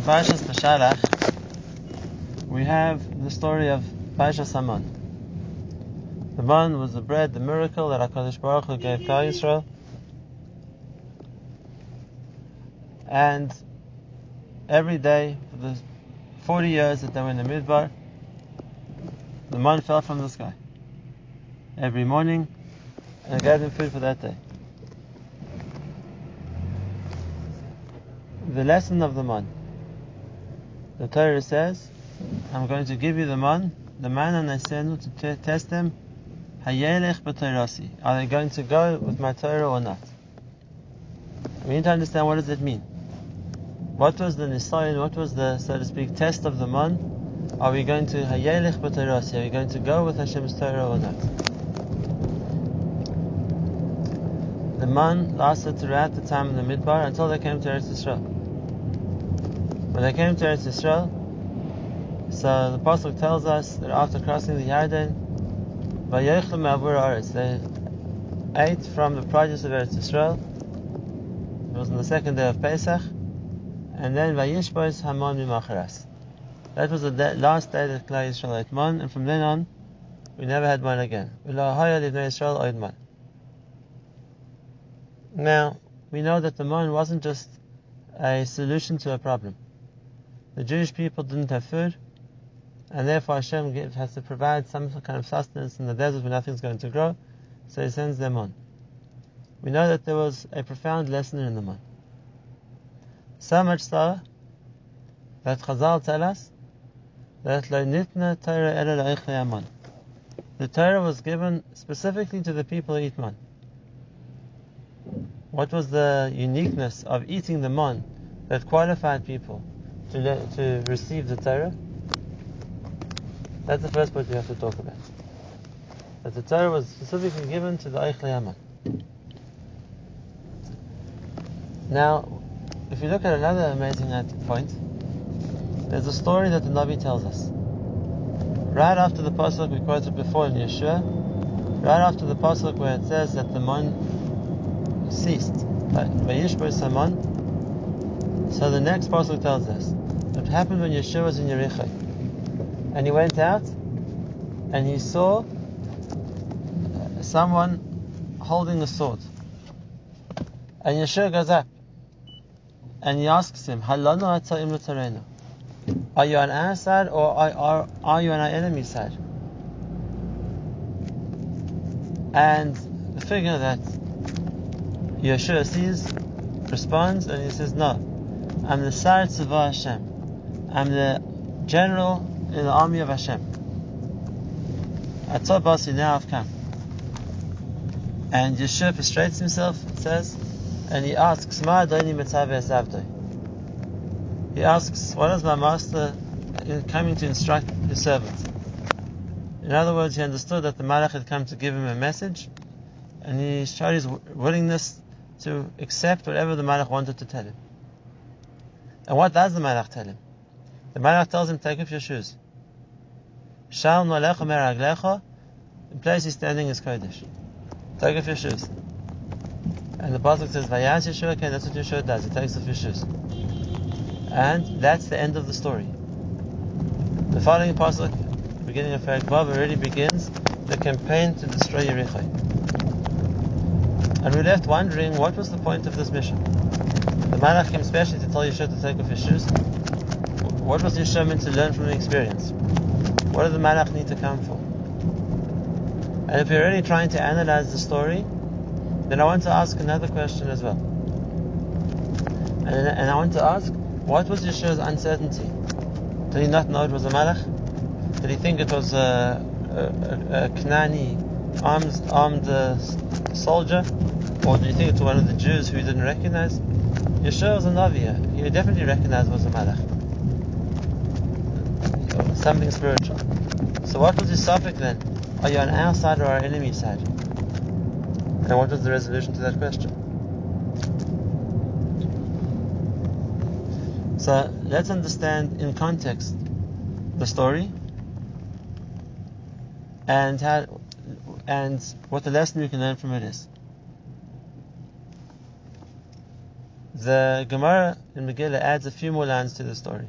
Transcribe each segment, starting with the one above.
Parshas Beshalach, we have the story of Parshas Haman. The man was the bread, the miracle that HaKadosh Baruch Hu gave Klal Yisrael. And every day, for the 40 years that they were in the Midbar, the man fell from the sky. Every morning, and gave them food for that day. The lesson of the man. The Torah says, I'm going to give you the man, the man and I send to t- test them. Hayelech b'Torasi. Are they going to go with my Torah or not? We need to understand what does it mean. What was the nisayon? What was the, so to speak, test of the man? Are we going to Hayelech b'Torasi? Are we going to go with Hashem's Torah or not? The man lasted throughout the time in the Midbar until they came to Eretz Yisrael. When they came to Eretz Yisrael, so the Pasuk tells us that after crossing the Yarden, they ate from the produce of Eretz Yisrael. It was on the second day of Pesach, and then Vayishbois Haman Mimacharas. That was the last day that Klal Yisrael ate man, and from then on, we never had man again. Now, we know that the man wasn't just a solution to a problem. The Jewish people didn't have food, and therefore Hashem has to provide some kind of sustenance in the desert where nothing's going to grow, so He sends them on. We know that there was a profound lesson in the man. So much so that Chazal tell us that nitna Torah The Torah was given specifically to the people who eat man. What was the uniqueness of eating the man that qualified people to, le- to receive the Torah? That's the first point we have to talk about. That the Torah was specifically given to the Eichle Haman. Now, if you look at another amazing point, there's a story that the Navi tells us. Right after the pasuk we quoted before in Yeshua, right after the pasuk where it says that the man ceased, Vayishbo Saman, so the next pasuk tells us it happened when Yeshua was in Yericho. And he went out and he saw uh, someone holding a sword. And Yeshua goes up and he asks him, Are you on our side or are, are, you on our enemy's side? And the figure that Yeshua sees responds and he says, No, I'm the Sar Tzava Hashem. I'm the general in the army of Hashem. Atzah Basi, now I've come. And Yeshua prostrates himself, says, and he asks, Ma Adoni Mitzaveh He asks, what is my master coming to instruct his servant? In other words, he understood that the Malach had come to give him a message, and he showed his willingness to accept whatever the Malach wanted to tell him. And what does the Malach tell him? The Malach tells him, take off your shoes. Shal malecha meraglecha, the place he's standing is Kodesh. Take off your shoes. And the Pasuk says, Vayas Yeshua, okay, that's what Yeshua does, he takes off his shoes. And that's the end of the story. The following Pasuk, beginning of Perek Vav, already begins the campaign to destroy Yericho. And we're left wondering, what was the point of this mission? The Malach came specially to tell Yeshua to take off his shoes. What was Yeshua meant to learn from the experience? What did the Malach need to come for? And if you're really trying to analyze the story, then I want to ask another question as well. And, and I want to ask, what was Yeshua's uncertainty? Did he not know it was a Malach? Did he think it was a, a, a, a Knani arms, armed uh, soldier? Or did he think it was one of the Jews who he didn't recognize? Yeshua was a Navi. He definitely recognized it was a Malach something spiritual. So what was his safek then? Are you on our side or our enemy's side? And what was the resolution to that question? So let's understand in context the story and how and what the lesson we can learn from it is. the Gemara in Megillah adds a few more lines to the story.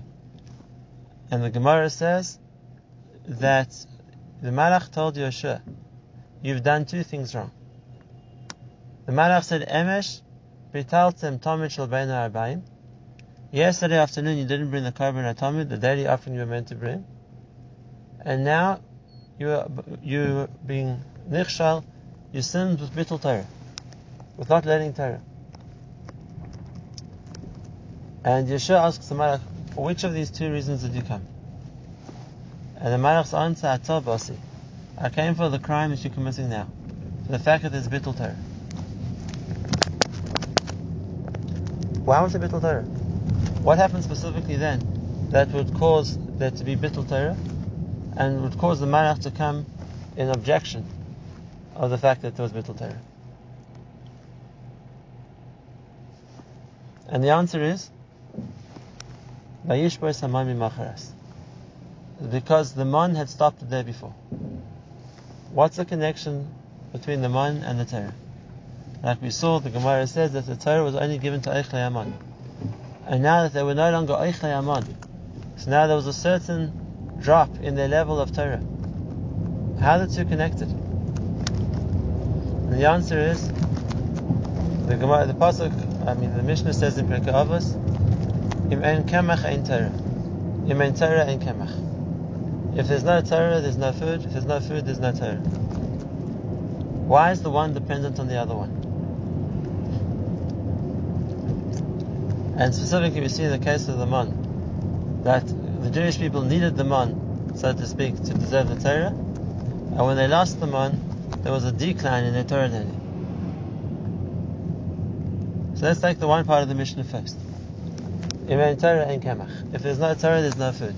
And the Gemara says that the Malach told Yoshua, You've done two things wrong. The Malach said, Emesh, Britaltem Tomid Shalbeinu Arbaim. Yesterday afternoon you didn't bring the korban atomid, the daily offering you were meant to bring. And now you are, you being nichshal, you sinned with bittul Torah, with not letting Torah. And Yeshua asks the Malach, for which of these two reasons did you come? And the Malach's answer, I told Basi. I came for the crime that you're committing now. For the fact that there's bittul Torah. Why was it bittul Torah? What happened specifically then that would cause there to be bittul Torah and would cause the Malach to come in objection of the fact that there was bittul Torah? And the answer is because the man had stopped the day before. What's the connection between the man and the Torah? Like we saw, the Gemara says that the Torah was only given to Eichlei Aman. And now that they were no longer Eichlei Aman, so now there was a certain drop in their level of Torah. How are the two connected? And the answer is the Gemara, the pasuk. I mean, the Mishnah says in Pirkei Avos, Im ein kemach ein. Im ein. If there's no Torah, there's no food. If there's no food, there's no Torah. Why is the one dependent on the other one? And specifically, we see in the case of the man that the Jewish people needed the man, so to speak, to deserve the Torah. And when they lost the man, there was a decline in their Torah. So let's take the one part of the Mishnah first. If there's no Torah, there's no food.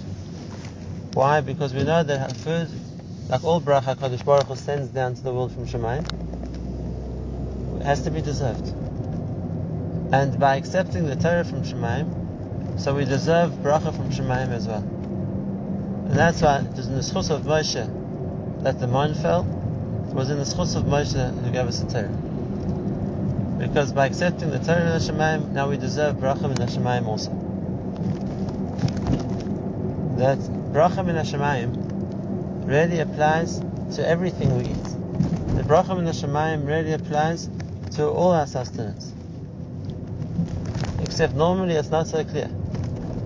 Why? Because we know that food, like all bracha, Kadosh Baruch Hu sends down to the world from Shemayim, has to be deserved. And by accepting the Torah from Shemayim, so we deserve bracha from Shemayim as well. And that's why it was in the schus of Moshe that the man fell. It was in the schus of Moshe who gave us the Torah. Because by accepting the Torah in the Shemayim, now we deserve bracha in the Shemayim also that bracha min Hashemayim really applies to everything we eat. The bracha min Hashemayim really applies to all our sustenance. Except normally it's not so clear.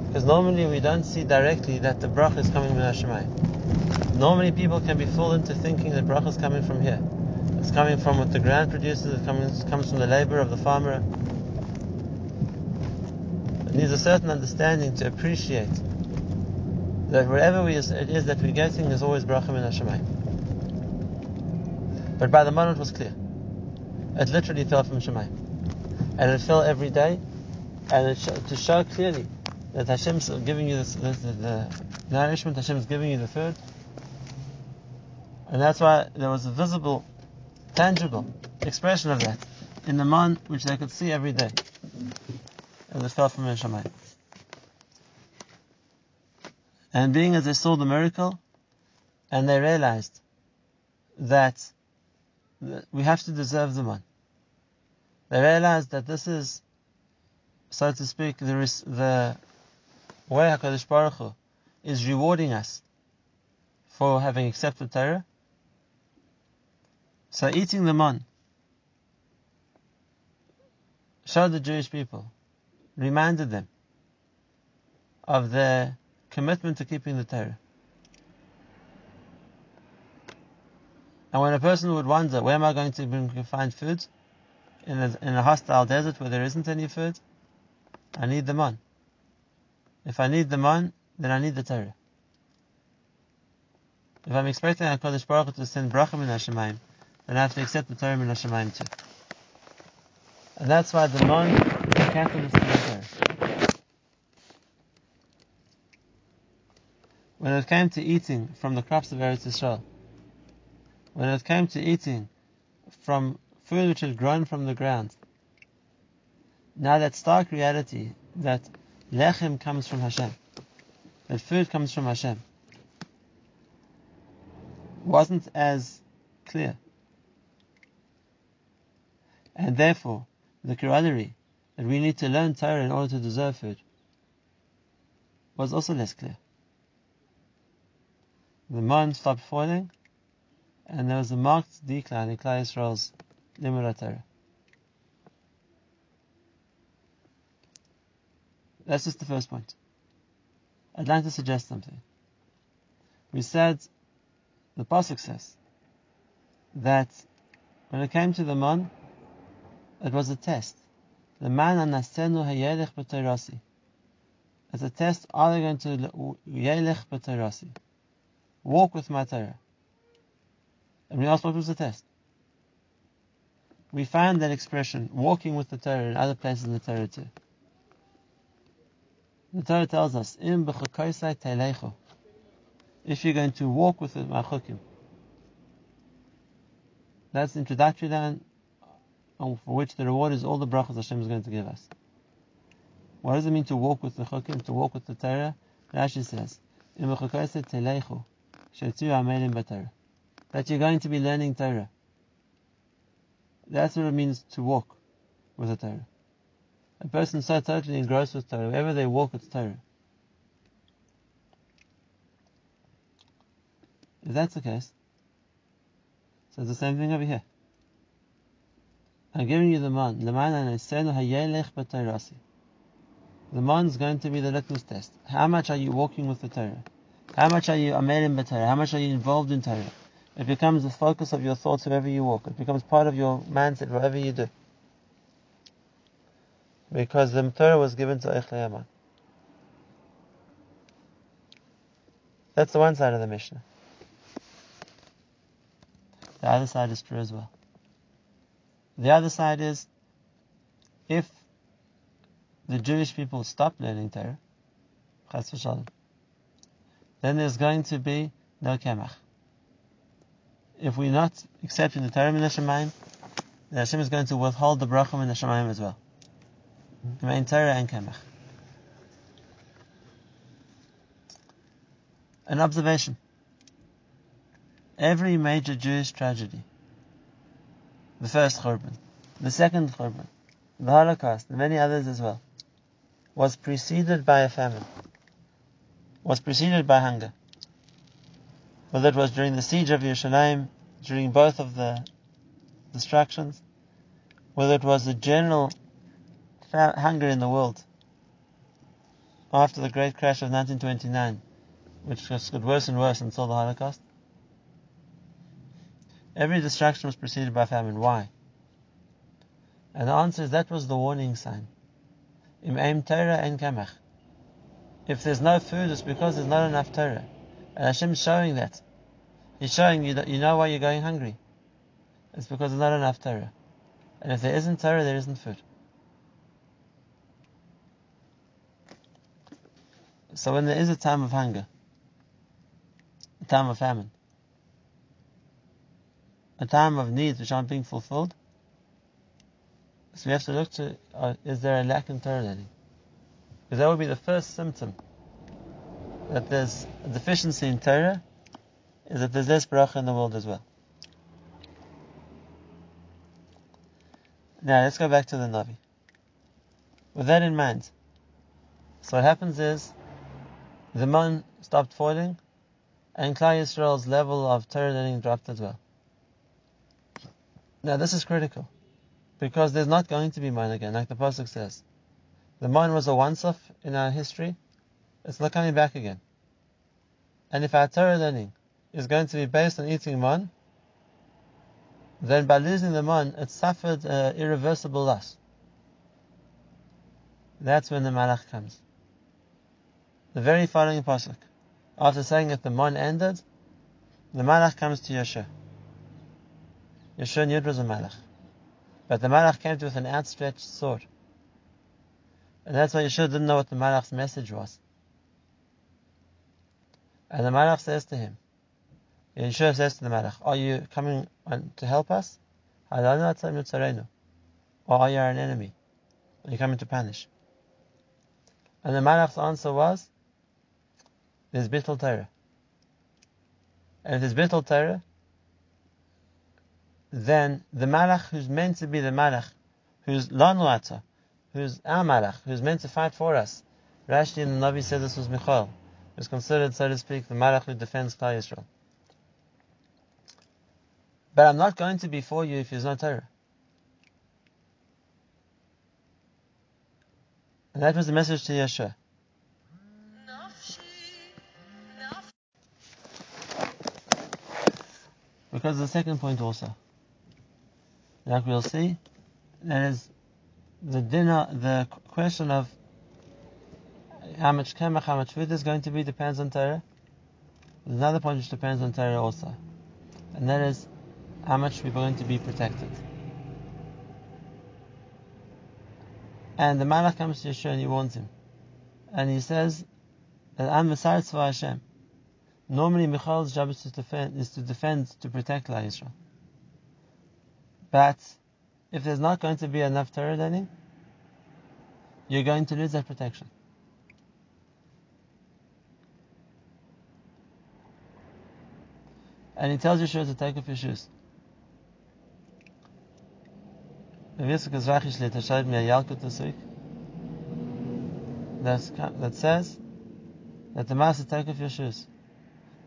Because normally we don't see directly that the bracha is coming min Hashemayim. Normally people can be fooled into thinking that bracha is coming from here. It's coming from what the ground produces, it comes, comes from the labor of the farmer. It needs a certain understanding to appreciate that whatever we, it is that we're getting is always bracha min Hashemayim. But by the moment it was clear. It literally fell from Shemayim. And it fell every day, and sh- to show clearly that Hashem's giving you this, the, the, the nourishment, Hashem's giving you the food. And that's why there was a visible, tangible expression of that in the man which they could see every day. And it fell from Shemayim. And being as they saw the miracle, and they realized that we have to deserve the man. They realized that this is, so to speak, the, the way HaKadosh Baruch Hu is rewarding us for having accepted Torah. So eating the man showed the Jewish people, reminded them of their commitment to keeping the Torah. And when a person would wonder, where am I going to find food? In a, in a hostile desert where there isn't any food? I need the man. If I need the man, then I need the Torah. If I'm expecting HaKadosh Baruch Hu to send bracha in Hashemayim, I have to accept the Torah min Hashemayim too. And that's why the the catalyst to the Torah. when it came to eating from the crops of Eretz Yisrael, when it came to eating from food which had grown from the ground, now that stark reality that lechem comes from Hashem, that food comes from Hashem, wasn't as clear. And therefore, the corollary that we need to learn Torah in order to deserve food was also less clear. The man stopped falling, and there was a marked decline in Klal Yisrael's Limud Torah. That's just the first point. I'd like to suggest something. We said, the Pasuk says, that when it came to the man, it was a test. It's a test, are they going to yelech b'teirasi? Walk with my Torah. And we asked what was the test. We find that expression, walking with the Torah, in other places in the Torah too. The Torah tells us, Im if you're going to walk with my chukim. That's introductory line for which the reward is all the brachas Hashem is going to give us. What does it mean to walk with the chukim, to walk with the Torah? Rashi says, that you're going to be learning Torah. That's what it means to walk with the Torah. A person so totally engrossed with Torah, wherever they walk, it's Torah. If that's the case, so it's the same thing over here. I'm giving you the man. The man is going to be the litmus test. How much are you walking with the Torah? How much are you amelim b'Torah? How much are you involved in Torah? It becomes the focus of your thoughts wherever you walk. It becomes part of your mindset wherever you do. Because the Torah was given to Eich That's the one side of the Mishnah. The other side is true as well. The other side is if the Jewish people stop learning Torah, then there's going to be no Kemach. If we're not accepting the Torah in the Shemaim, then Hashem is going to withhold the Brachim in the Shemaim as well. The main Torah and Kemach. An observation. Every major Jewish tragedy, the first Churban, the second Churban, the Holocaust, and many others as well, was preceded by a famine, was preceded by hunger. Whether it was during the siege of Yerushalayim, during both of the destructions, whether it was the general hunger in the world after the great crash of 1929, which just got worse and worse until the Holocaust, Every destruction was preceded by famine. Why? And the answer is that was the warning sign. Im Torah and kamach. If there's no food, it's because there's not enough Torah. And Hashem's showing that. He's showing you that you know why you're going hungry. It's because there's not enough Torah. And if there isn't Torah, there isn't food. So when there is a time of hunger, a time of famine, a time of needs which aren't being fulfilled. So we have to look to uh, is there a lack in Torah learning? Because that would be the first symptom that there's a deficiency in Torah, is that there's less bracha in the world as well. Now let's go back to the Navi. With that in mind, so what happens is the man stopped falling, and Klal Yisrael's level of Torah learning dropped as well. Now this is critical, because there's not going to be man again, like the pasuk says. The man was a once-off in our history; it's not coming back again. And if our Torah learning is going to be based on eating man, then by losing the man, it suffered uh, irreversible loss. That's when the malach comes. The very following pasuk, after saying that the man ended, the malach comes to Yeshua. Yeshua knew it was a Malach. But the Malach came to with an outstretched sword. And that's why Yeshua didn't know what the Malach's message was. And the Malach says to him, Yeshua says to the Malach, Are you coming to help us? Or are you an enemy? Are you coming to punish? And the Malach's answer was, There's Bittul Torah. And if there's Bittul Torah, then the malach who's meant to be the malach, who's lanuata, who's our Malach, who's meant to fight for us. Rashi and the Navi said this was Michal, who's considered, so to speak, the Malach who defends Klal Yisrael. But I'm not going to be for you if there's no Torah. And that was the message to Yeshua. Because the second point also. Like we'll see, that is the dinner, the question of how much kemach, how much food is going to be depends on Torah. There's another point which depends on Torah also. And that is how much we're going to be protected. And the Malach comes to Yeshua and he warns him. And he says that I'm Messiah for Hashem. Normally Michal's job is to defend, is to defend, to protect La Yisrael. But if there's not going to be enough Torah learning, you're going to lose that protection. And he tells Yeshua to take off your shoes. that, says that the master take off your shoes.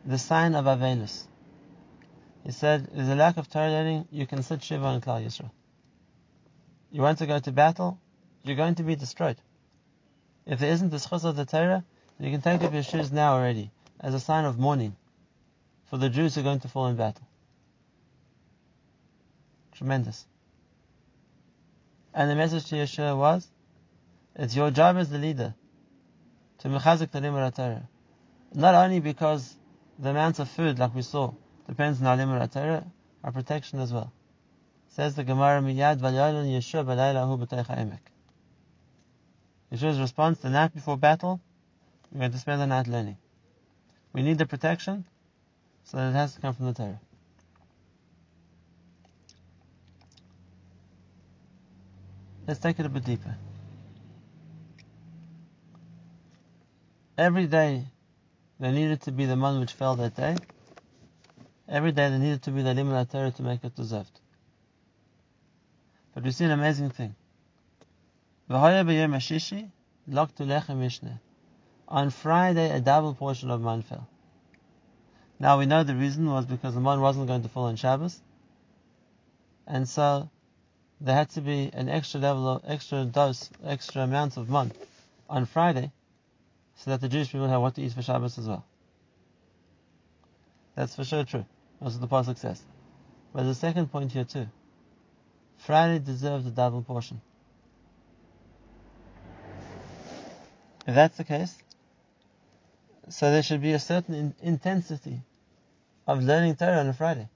The sign of Avelus. He said, there's a lack of Torah learning, you can sit Shiva on Klal Yisrael. You want to go to battle, you're going to be destroyed. If there isn't the schus of the Torah, you can take off your shoes now already, as a sign of mourning for the Jews who are going to fall in battle. Tremendous. And the message to Yeshua was, it's your job as the leader to mechazik the Torah. Not only because the amount of food, like we saw, depends on our Torah, our protection as well. Says the Gemara, Miyad v'yalon Yeshua b'laylahu b'teicha emek. Yeshua's response, the night before battle, we're going to spend the night learning. We need the protection, so that it has to come from the Torah. Let's take it a bit deeper. Every day there needed to be the man which fell that day. Every day there needed to be the limud Torah to make it deserved. But we see an amazing thing. On Friday, a double portion of man fell. Now we know the reason was because the man wasn't going to fall on Shabbos, and so there had to be an extra level of extra dose, extra amount of man on Friday, so that the Jewish people have what to eat for Shabbos as well. That's for sure true. What the pasuk says. But the second point here too. Friday deserves a double portion. If that's the case, so there should be a certain in- intensity of learning Torah on a Friday.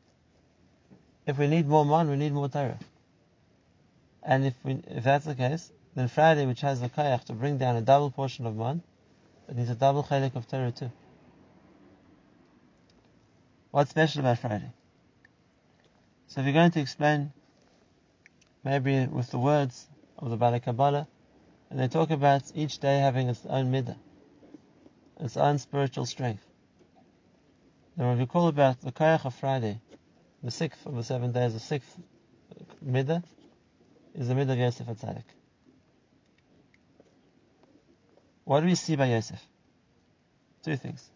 If we need more man, we need more Torah. And if we, if that's the case, then Friday, which has the kayach to bring down a double portion of man, it needs a double chalik of Torah too. What's special about Friday? So if you're going to explain, maybe with the words of the Baalei Kabbalah, and they talk about each day having its own midah, its own spiritual strength. Now, when we call about the Koyach of Friday, the sixth of the seven days, the sixth midah, is the midah of Yosef Atzadik. What do we see by Yosef? Two things.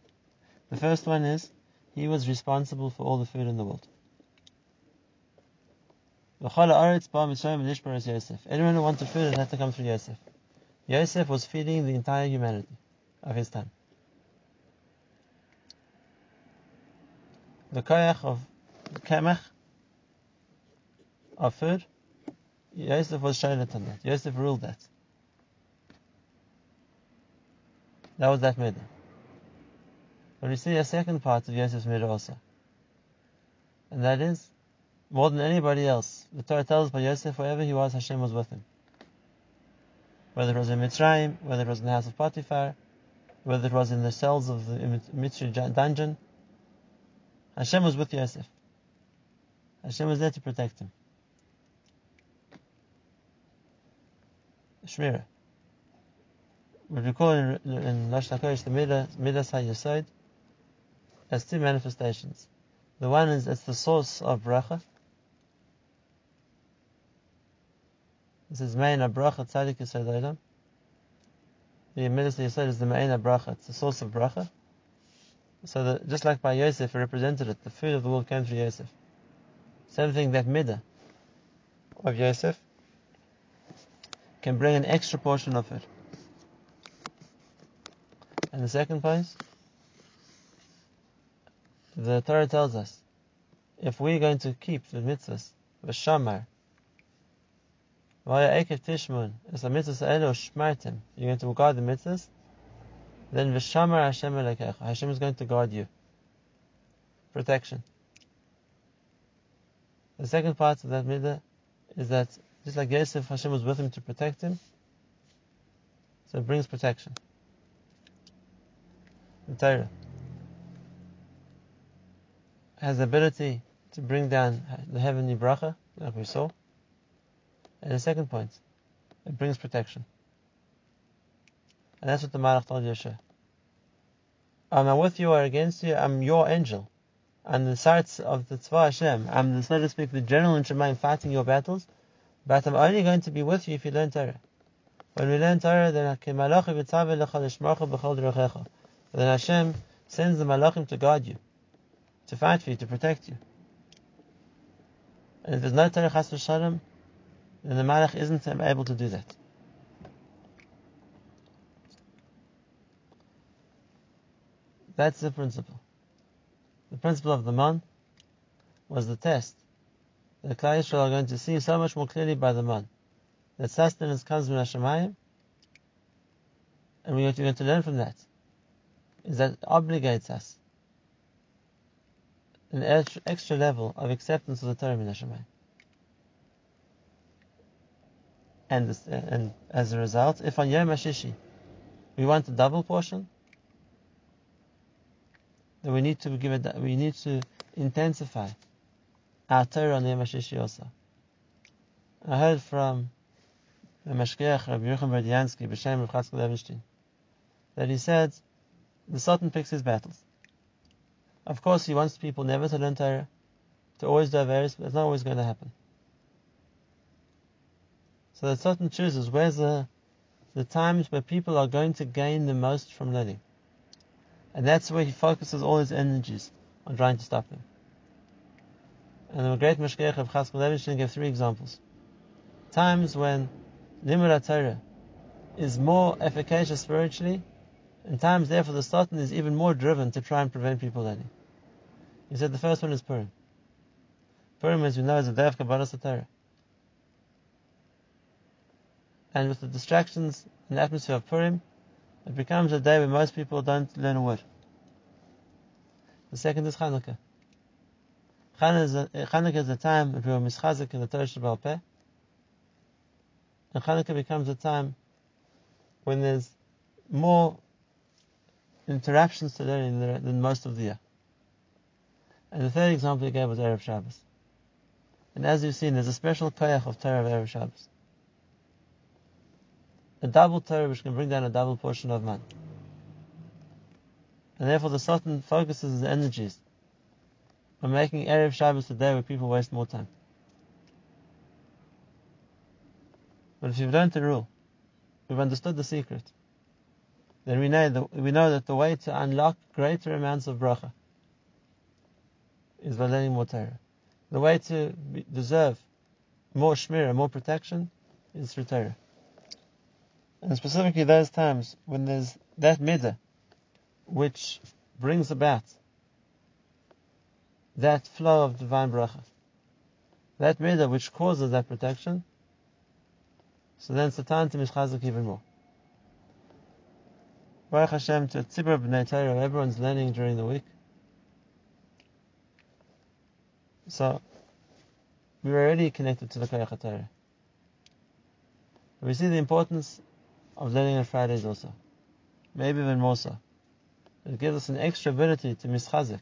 The first one is he was responsible for all the food in the world. Anyone who wanted food had to come through Yosef. Yosef was feeding the entire humanity of his time. the koyach of kemach of food, Yosef was shonet on that. Yosef ruled that. That was that midah. But we see a second part of Yosef's midah also. And that is, more than anybody else, the Torah tells by Yosef, wherever he was, Hashem was with him. Whether it was in Mitzrayim, whether it was in the house of Potiphar, whether it was in the cells of the Mitzrayim dungeon, Hashem was with Yosef. Hashem was there to protect him. Shmira. We recall in, in Lashon HaKodesh the Midas HaYesod has two manifestations. The one is it's the source of bracha, This is Mein bracha Tzadik Yisrael Olam. The Midas Yisrael is the Mein bracha. it's the source of bracha. So that just like by Yosef, it represented it, the food of the world came through Yosef. Same thing, that midah of Yosef can bring an extra portion of it. And the second place, the Torah tells us, if we're going to keep the mitzvahs, the shamar, via ekev tishmun, as the mitzvahs elo shmartim, you're going to guard the mitzvahs, then v'shamar Hashem elekecha, Hashem is going to guard you. Protection. The second part of that midah is that just like Yosef, Hashem was with him to protect him, so it brings protection. The Torah has the ability to bring down the heavenly bracha, like we saw. And the second point, it brings protection. And that's what the Malach told Yeshua. Am I with you or against you? I'm your angel. And the sides of the Tzva Hashem, I'm the, so to speak, the general in Shemaim fighting your battles, but I'm only going to be with you if you learn Torah. When we learn Torah, then then Hashem sends the malachim to guard you, to fight for you, to protect you. And if there's no Torah Chas V'Shalom, then the malach isn't able to do that. That's the principle. The principle of the man was the test The Klal Yisrael are going to see so much more clearly by the man. That sustenance comes from Hashemayim, and we're going to learn from that. Is that obligates us an extra level of acceptance of the Torah in Hashemayim. And, this, and as a result, if on Yom HaShishi we want a double portion, then we need to give it. We need to intensify our Torah on Yom HaShishi also. I heard from the Mashgiach Rabbi Yochanan Berdiansky, B'Shem Rav Chatzkel Levenstein, that he said the Satan picks his battles. Of course, he wants people never to learn Torah, to always do Averis, but it's not always going to happen. So the Satan chooses where's the, the times where people are going to gain the most from learning. And that's where he focuses all his energies on trying to stop them. And the great Mashgiach of Chatzkel Levenstein gave three examples. Times when Limud Torah is more efficacious spiritually, and times therefore the Satan is even more driven to try and prevent people learning. He said the first one is Purim. Purim, as we know, is a day of Kabbalah Torah. And with the distractions and the atmosphere of Purim, it becomes a day where most people don't learn a word. The second is Chanukah. Chanukah is a, time when people mischazik in the Torah Shabbat Peh. And Chanukah becomes a time when there's more interruptions to learning than most of the year. And the third example he gave was Erev Shabbos. And as you've seen, there's a special koyach of Torah of Erev Shabbos. A double Torah which can bring down a double portion of man. And therefore the Satan focuses his energies on making Erev Shabbos a day where people waste more time. But if you've learned the rule, we've understood the secret, then we know that, we know that the way to unlock greater amounts of bracha is by learning more Torah. The way to deserve more shmira, more protection, is through Torah. And specifically those times when there's that midah, which brings about that flow of divine bracha, that midah which causes that protection, so then it's the time to even more. Baruch Hashem to Tzibur B'nai Torah, everyone's learning during the week. So, we're already connected to the Koyach Torah. We see the importance of learning on Fridays also. Maybe even more so. It gives us an extra ability to mischazik,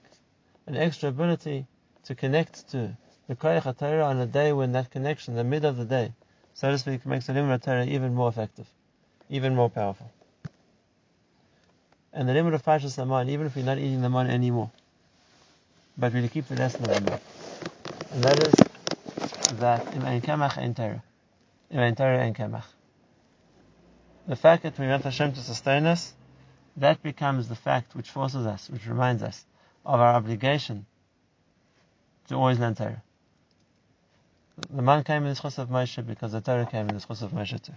an extra ability to connect to the Koyach Torah on a day when that connection, the mid of the day, so to speak, makes the Limud Torah even more effective, even more powerful and the limit of Parshas Haman, even if we're not eating the man anymore. But we keep the lesson of the man. And that is that in Ein Kamach Ein Torah. The fact that we want Hashem to sustain us, that becomes the fact which forces us, which reminds us of our obligation to always learn Torah. The man came in the schos of Moshe because the Torah came in the schos of Moshe too.